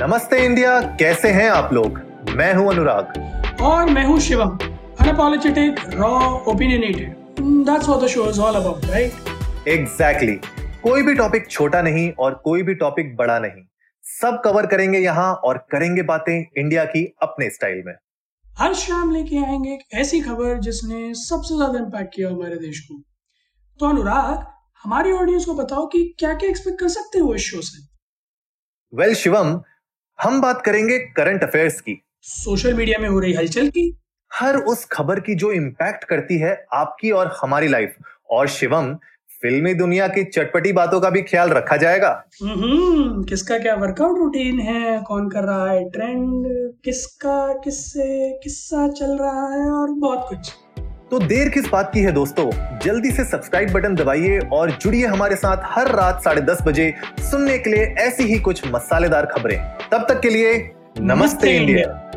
नमस्ते इंडिया कैसे हैं आप लोग? मैं हूँ अनुराग। और मैं हूँ Shivam unapologetic raw opinionated that's what the show is all about right exactly कोई भी टॉपिक छोटा नहीं और कोई भी टॉपिक बड़ा नहीं। सब कवर करेंगे यहाँ और करेंगे बातें इंडिया की अपने स्टाइल में। हर शाम लेके आएँगे एक ऐसी खबर जिसने सबसे ज़्यादा इम्पैक्ट किया हमारे देश को। तो अनुराग हमारी ऑडियंस को बताओ कि क्या क्या एक्सपेक्ट कर सकते हो इस शो से? वेल well, शिवम हम बात करेंगे करंट अफेयर्स की। सोशल मीडिया में हो रही हलचल की। हर उस खबर की जो इम्पैक्ट करती है आपकी और हमारी लाइफ और शिवम फिल्मी दुनिया की चटपटी बातों का भी ख्याल रखा जाएगा। हम्म किसका क्या वर्कआउट रूटीन है? कौन कर रहा है ट्रेंड किसका किससे किस्सा चल रहा है? और बहुत कुछ। तो देर किस बात की है दोस्तों? जल्दी से सब्सक्राइब बटन दबाइए और जुड़िए हमारे साथ हर रात साढ़े दस बजे सुनने के लिए ऐसी ही कुछ मसालेदार खबरें। तब तक के लिए नमस्ते, नमस्ते इंडिया, इंडिया।